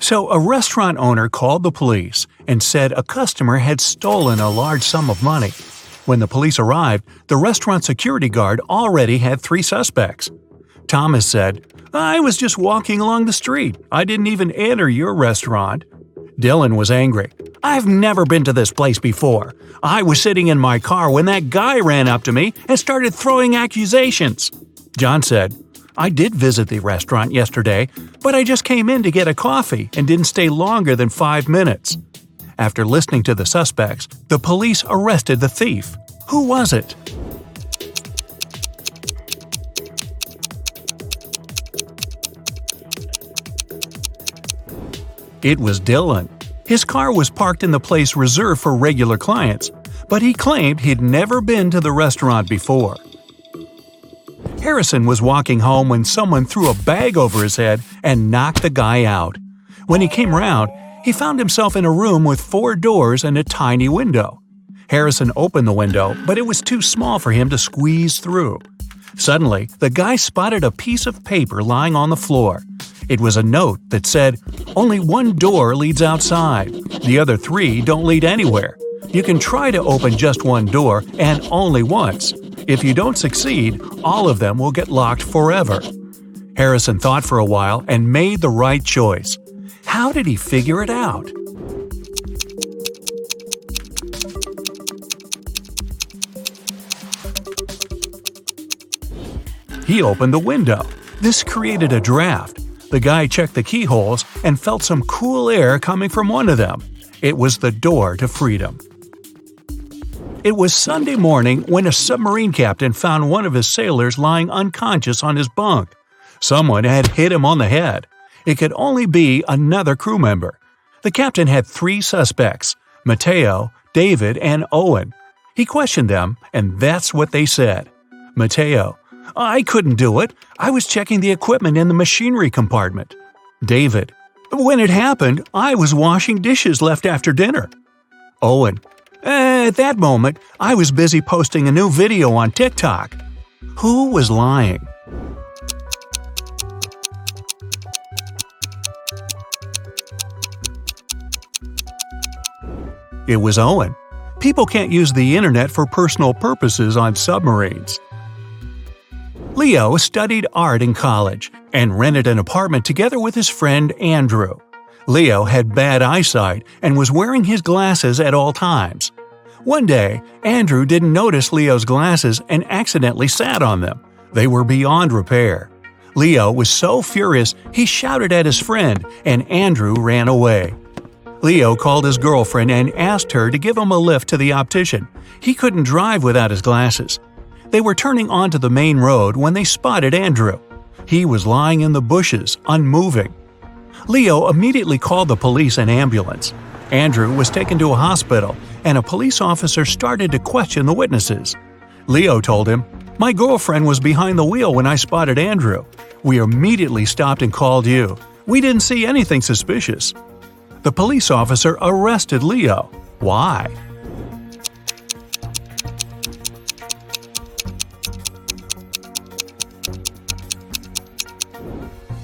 So, a restaurant owner called the police and said a customer had stolen a large sum of money. When the police arrived, the restaurant security guard already had three suspects. Thomas said, I was just walking along the street. I didn't even enter your restaurant. Dylan was angry. I've never been to this place before. I was sitting in my car when that guy ran up to me and started throwing accusations. John said, I did visit the restaurant yesterday, but I just came in to get a coffee and didn't stay longer than five minutes. After listening to the suspects, the police arrested the thief. Who was it? It was Dylan. His car was parked in the place reserved for regular clients, but he claimed he'd never been to the restaurant before. Harrison was walking home when someone threw a bag over his head and knocked the guy out. When he came round, he found himself in a room with four doors and a tiny window. Harrison opened the window, but it was too small for him to squeeze through. Suddenly, the guy spotted a piece of paper lying on the floor. It was a note that said, Only one door leads outside. The other three don't lead anywhere. You can try to open just one door, and only once. If you don't succeed, all of them will get locked forever. Harrison thought for a while and made the right choice. How did he figure it out? He opened the window. This created a draft. The guy checked the keyholes and felt some cool air coming from one of them. It was the door to freedom. It was Sunday morning when a submarine captain found one of his sailors lying unconscious on his bunk. Someone had hit him on the head. It could only be another crew member. The captain had three suspects Mateo, David, and Owen. He questioned them, and that's what they said. Mateo, I couldn't do it. I was checking the equipment in the machinery compartment. David, when it happened, I was washing dishes left after dinner. Owen, Eh, at that moment, I was busy posting a new video on TikTok. Who was lying? It was Owen. People can't use the internet for personal purposes on submarines. Leo studied art in college and rented an apartment together with his friend Andrew. Leo had bad eyesight and was wearing his glasses at all times. One day, Andrew didn't notice Leo's glasses and accidentally sat on them. They were beyond repair. Leo was so furious he shouted at his friend, and Andrew ran away. Leo called his girlfriend and asked her to give him a lift to the optician. He couldn't drive without his glasses. They were turning onto the main road when they spotted Andrew. He was lying in the bushes, unmoving. Leo immediately called the police and ambulance. Andrew was taken to a hospital, and a police officer started to question the witnesses. Leo told him, My girlfriend was behind the wheel when I spotted Andrew. We immediately stopped and called you. We didn't see anything suspicious. The police officer arrested Leo. Why?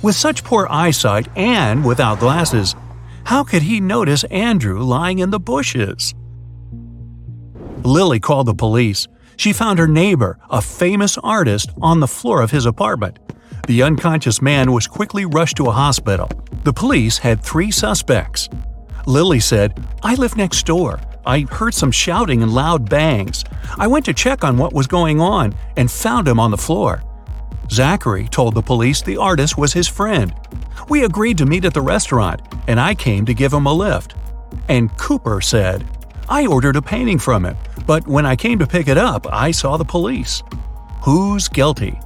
With such poor eyesight and without glasses, how could he notice Andrew lying in the bushes? Lily called the police. She found her neighbor, a famous artist, on the floor of his apartment. The unconscious man was quickly rushed to a hospital. The police had three suspects. Lily said, I live next door. I heard some shouting and loud bangs. I went to check on what was going on and found him on the floor. Zachary told the police the artist was his friend. We agreed to meet at the restaurant, and I came to give him a lift. And Cooper said, I ordered a painting from him, but when I came to pick it up, I saw the police. Who's guilty?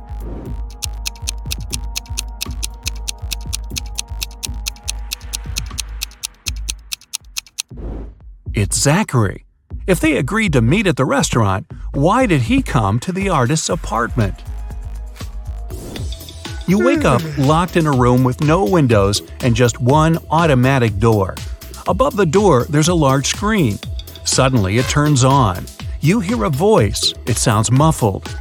It's Zachary. If they agreed to meet at the restaurant, why did he come to the artist's apartment? You wake up locked in a room with no windows and just one automatic door. Above the door, there's a large screen. Suddenly, it turns on. You hear a voice. It sounds muffled.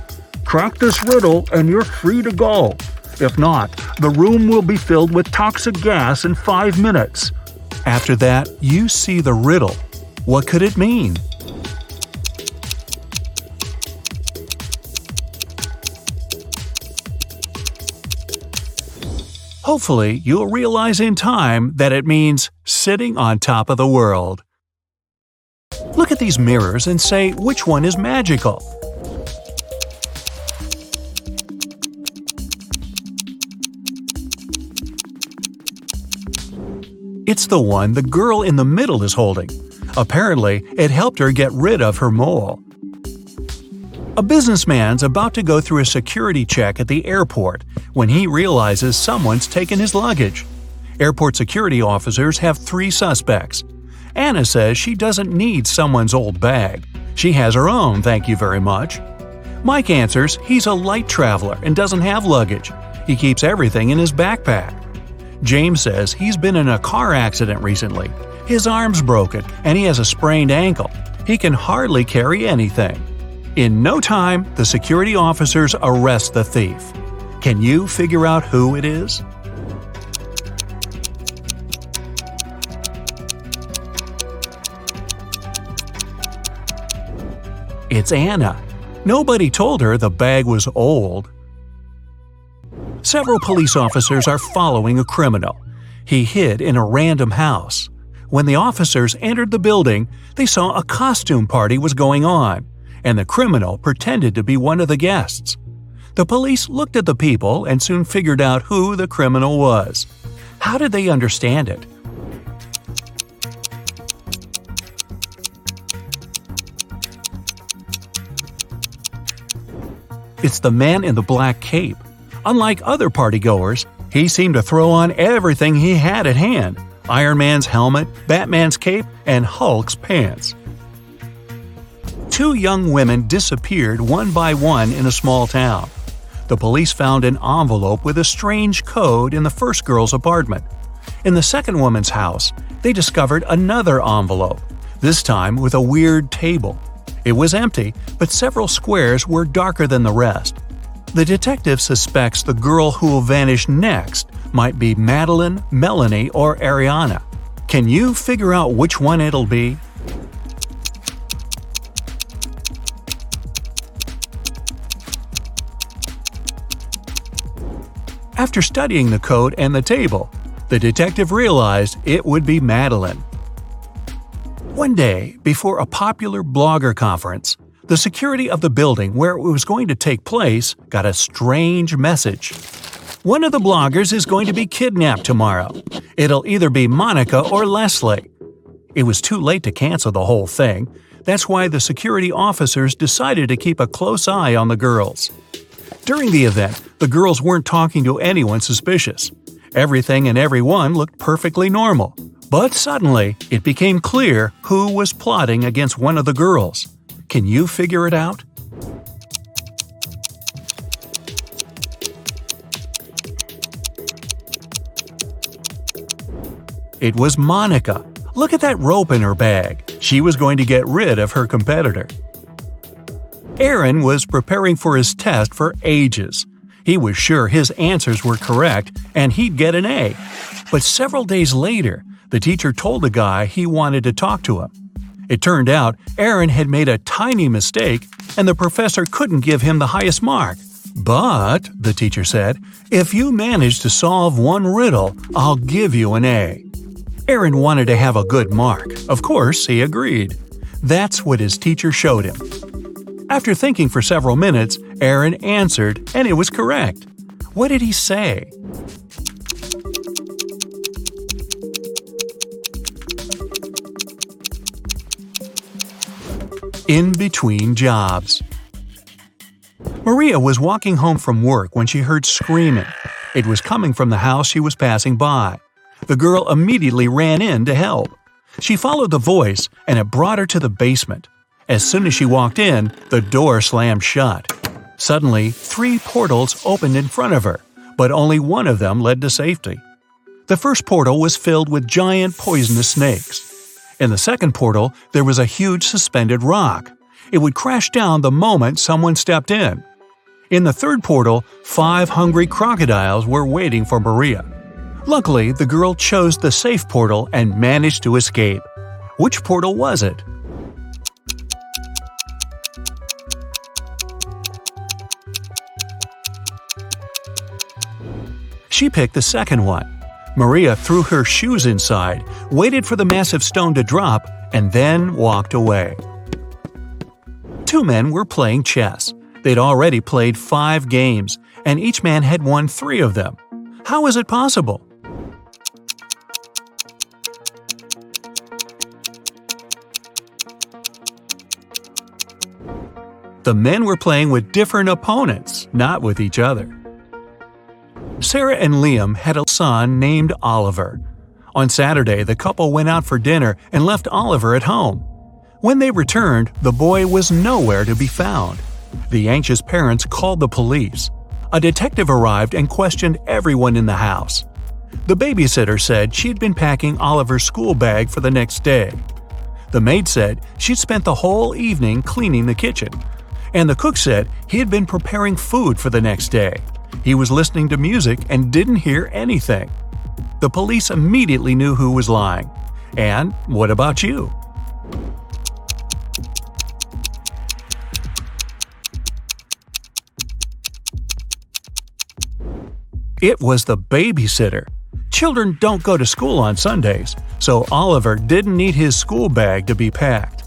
Crack this riddle and you're free to go. If not, the room will be filled with toxic gas in five minutes. After that, you see the riddle. What could it mean? Hopefully, you'll realize in time that it means sitting on top of the world. Look at these mirrors and say which one is magical. It's the one the girl in the middle is holding. Apparently, it helped her get rid of her mole. A businessman's about to go through a security check at the airport when he realizes someone's taken his luggage. Airport security officers have three suspects. Anna says she doesn't need someone's old bag. She has her own, thank you very much. Mike answers he's a light traveler and doesn't have luggage. He keeps everything in his backpack. James says he's been in a car accident recently. His arm's broken and he has a sprained ankle. He can hardly carry anything. In no time, the security officers arrest the thief. Can you figure out who it is? It's Anna. Nobody told her the bag was old. Several police officers are following a criminal. He hid in a random house. When the officers entered the building, they saw a costume party was going on and the criminal pretended to be one of the guests. The police looked at the people and soon figured out who the criminal was. How did they understand it? It's the man in the black cape. Unlike other partygoers, he seemed to throw on everything he had at hand Iron Man's helmet, Batman's cape, and Hulk's pants two young women disappeared one by one in a small town. The police found an envelope with a strange code in the first girl's apartment. In the second woman's house, they discovered another envelope, this time with a weird table. It was empty, but several squares were darker than the rest. The detective suspects the girl who will vanish next might be Madeline, Melanie, or Ariana. Can you figure out which one it'll be? After studying the code and the table, the detective realized it would be Madeline. One day, before a popular blogger conference, the security of the building where it was going to take place got a strange message. One of the bloggers is going to be kidnapped tomorrow. It'll either be Monica or Leslie. It was too late to cancel the whole thing. That's why the security officers decided to keep a close eye on the girls. During the event, the girls weren't talking to anyone suspicious. Everything and everyone looked perfectly normal. But suddenly, it became clear who was plotting against one of the girls. Can you figure it out? It was Monica. Look at that rope in her bag. She was going to get rid of her competitor. Aaron was preparing for his test for ages. He was sure his answers were correct and he'd get an A. But several days later, the teacher told the guy he wanted to talk to him. It turned out Aaron had made a tiny mistake and the professor couldn't give him the highest mark. But, the teacher said, if you manage to solve one riddle, I'll give you an A. Aaron wanted to have a good mark. Of course, he agreed. That's what his teacher showed him. After thinking for several minutes, Aaron answered, and it was correct. What did he say? In between jobs. Maria was walking home from work when she heard screaming. It was coming from the house she was passing by. The girl immediately ran in to help. She followed the voice, and it brought her to the basement. As soon as she walked in, the door slammed shut. Suddenly, three portals opened in front of her, but only one of them led to safety. The first portal was filled with giant poisonous snakes. In the second portal, there was a huge suspended rock. It would crash down the moment someone stepped in. In the third portal, five hungry crocodiles were waiting for Maria. Luckily, the girl chose the safe portal and managed to escape. Which portal was it? She picked the second one. Maria threw her shoes inside, waited for the massive stone to drop, and then walked away. Two men were playing chess. They'd already played five games, and each man had won three of them. How is it possible? The men were playing with different opponents, not with each other. Sarah and Liam had a son named Oliver. On Saturday, the couple went out for dinner and left Oliver at home. When they returned, the boy was nowhere to be found. The anxious parents called the police. A detective arrived and questioned everyone in the house. The babysitter said she'd been packing Oliver's school bag for the next day. The maid said she'd spent the whole evening cleaning the kitchen. And the cook said he had been preparing food for the next day. He was listening to music and didn't hear anything. The police immediately knew who was lying. And what about you? It was the babysitter. Children don't go to school on Sundays, so Oliver didn't need his school bag to be packed.